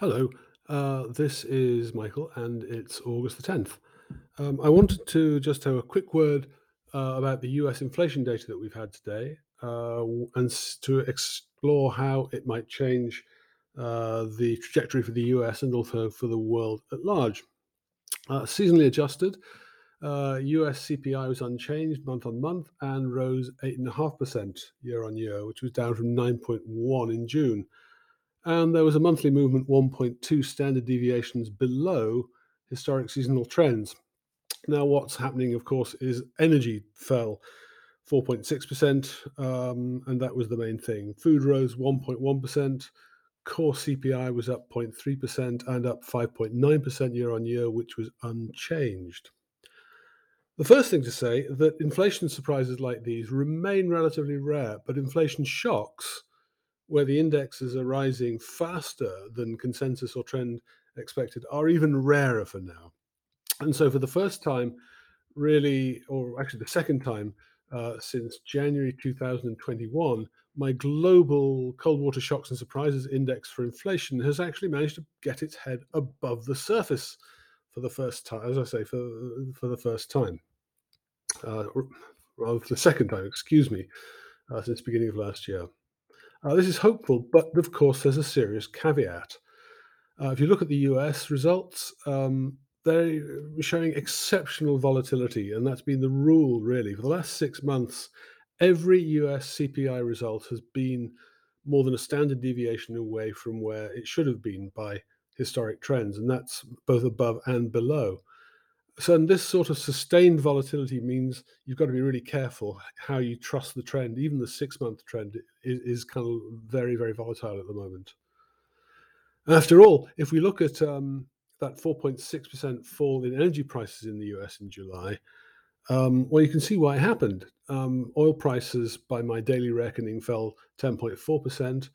Hello, uh, this is Michael, and it's August the 10th. Um, I wanted to just have a quick word uh, about the US inflation data that we've had today uh, and to explore how it might change uh, the trajectory for the US and also for the world at large. Uh, seasonally adjusted, uh, US CPI was unchanged month on month and rose 8.5% year on year, which was down from 9.1 in June and there was a monthly movement 1.2 standard deviations below historic seasonal trends. Now, what's happening, of course, is energy fell 4.6%, um, and that was the main thing. Food rose 1.1%, core CPI was up 0.3% and up 5.9% year on year, which was unchanged. The first thing to say that inflation surprises like these remain relatively rare, but inflation shocks where the indexes are rising faster than consensus or trend expected are even rarer for now. And so, for the first time, really, or actually the second time uh, since January 2021, my global cold water shocks and surprises index for inflation has actually managed to get its head above the surface for the first time, as I say, for, for the first time. Uh, rather, for the second time, excuse me, uh, since the beginning of last year. Uh, this is hopeful, but of course, there's a serious caveat. Uh, if you look at the US results, um, they're showing exceptional volatility, and that's been the rule really for the last six months. Every US CPI result has been more than a standard deviation away from where it should have been by historic trends, and that's both above and below. So, and this sort of sustained volatility means you've got to be really careful how you trust the trend. Even the six month trend is, is kind of very, very volatile at the moment. After all, if we look at um, that 4.6% fall in energy prices in the US in July, um, well, you can see why it happened. Um, oil prices, by my daily reckoning, fell 10.4%.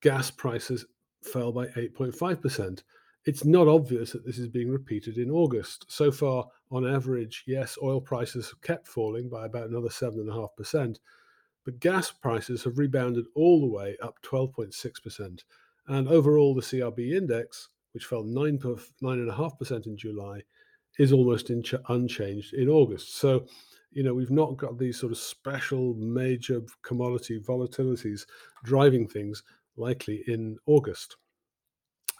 Gas prices fell by 8.5%. It's not obvious that this is being repeated in August. So far, on average, yes, oil prices have kept falling by about another 7.5%, but gas prices have rebounded all the way up 12.6%. And overall, the CRB index, which fell 9, 9.5% in July, is almost in ch- unchanged in August. So, you know, we've not got these sort of special major commodity volatilities driving things likely in August.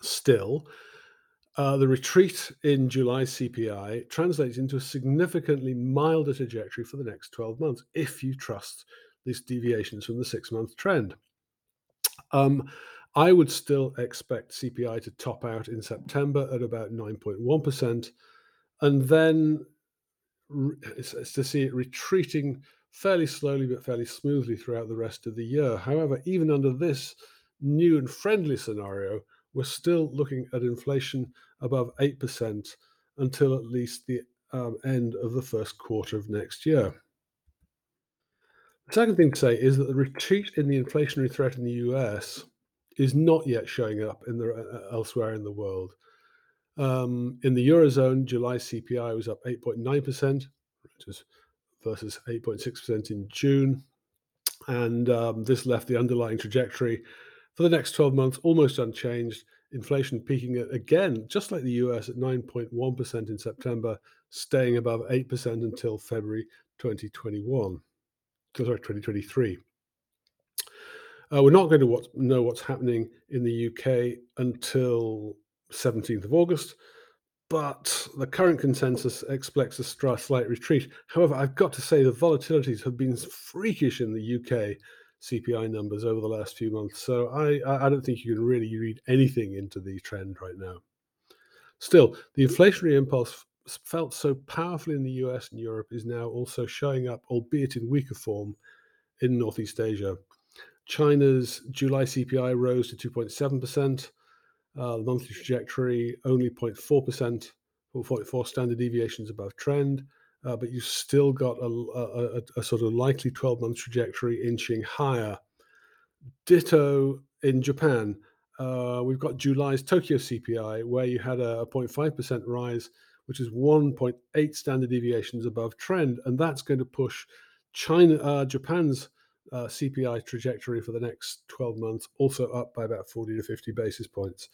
Still, uh, the retreat in July CPI translates into a significantly milder trajectory for the next 12 months if you trust these deviations from the six month trend. Um, I would still expect CPI to top out in September at about 9.1%, and then re- it's, it's to see it retreating fairly slowly but fairly smoothly throughout the rest of the year. However, even under this new and friendly scenario, we're still looking at inflation above 8% until at least the um, end of the first quarter of next year. The second thing to say is that the retreat in the inflationary threat in the US is not yet showing up in the, uh, elsewhere in the world. Um, in the Eurozone, July CPI was up 8.9%, which is versus 8.6% in June. And um, this left the underlying trajectory for the next 12 months almost unchanged. Inflation peaking at, again, just like the US, at 9.1% in September, staying above 8% until February 2021. Sorry, 2023. Uh, we're not going to what, know what's happening in the UK until 17th of August, but the current consensus expects a slight retreat. However, I've got to say the volatilities have been freakish in the UK CPI numbers over the last few months, so I, I don't think you can really read anything into the trend right now. Still, the inflationary impulse felt so powerfully in the US and Europe is now also showing up, albeit in weaker form, in Northeast Asia. China's July CPI rose to 2.7%. Uh, the monthly trajectory only 0.4%, or 0.4 standard deviations above trend. Uh, but you've still got a, a, a- sort of likely 12 month trajectory inching higher. Ditto in Japan. Uh, we've got July's Tokyo CPI, where you had a 0.5% rise, which is 1.8 standard deviations above trend. And that's going to push China, uh, Japan's uh, CPI trajectory for the next 12 months also up by about 40 to 50 basis points.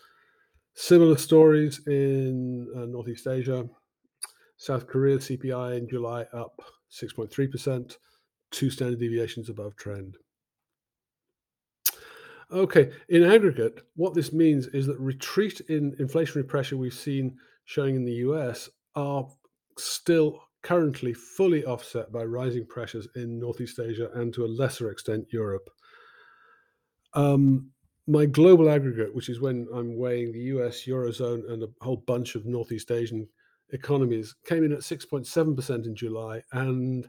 Similar stories in uh, Northeast Asia. South Korea CPI in July up 6.3%, two standard deviations above trend. Okay, in aggregate, what this means is that retreat in inflationary pressure we've seen showing in the US are still currently fully offset by rising pressures in Northeast Asia and to a lesser extent Europe. Um, my global aggregate, which is when I'm weighing the US, Eurozone, and a whole bunch of Northeast Asian economies, came in at 6.7% in July, and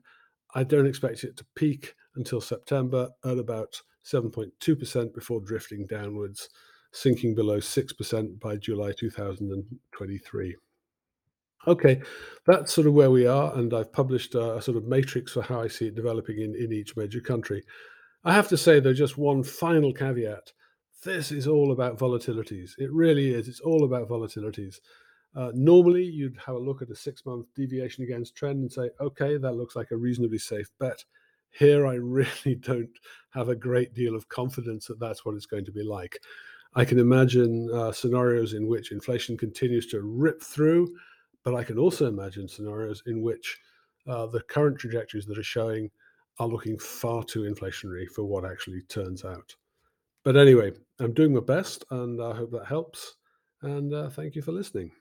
I don't expect it to peak until September at about 7.2% before drifting downwards, sinking below 6% by July 2023. Okay, that's sort of where we are, and I've published a, a sort of matrix for how I see it developing in, in each major country. I have to say, though, just one final caveat. This is all about volatilities. It really is. It's all about volatilities. Uh, normally, you'd have a look at a six month deviation against trend and say, okay, that looks like a reasonably safe bet. Here, I really don't have a great deal of confidence that that's what it's going to be like. I can imagine uh, scenarios in which inflation continues to rip through, but I can also imagine scenarios in which uh, the current trajectories that are showing are looking far too inflationary for what actually turns out. But anyway, I'm doing my best and I hope that helps. And uh, thank you for listening.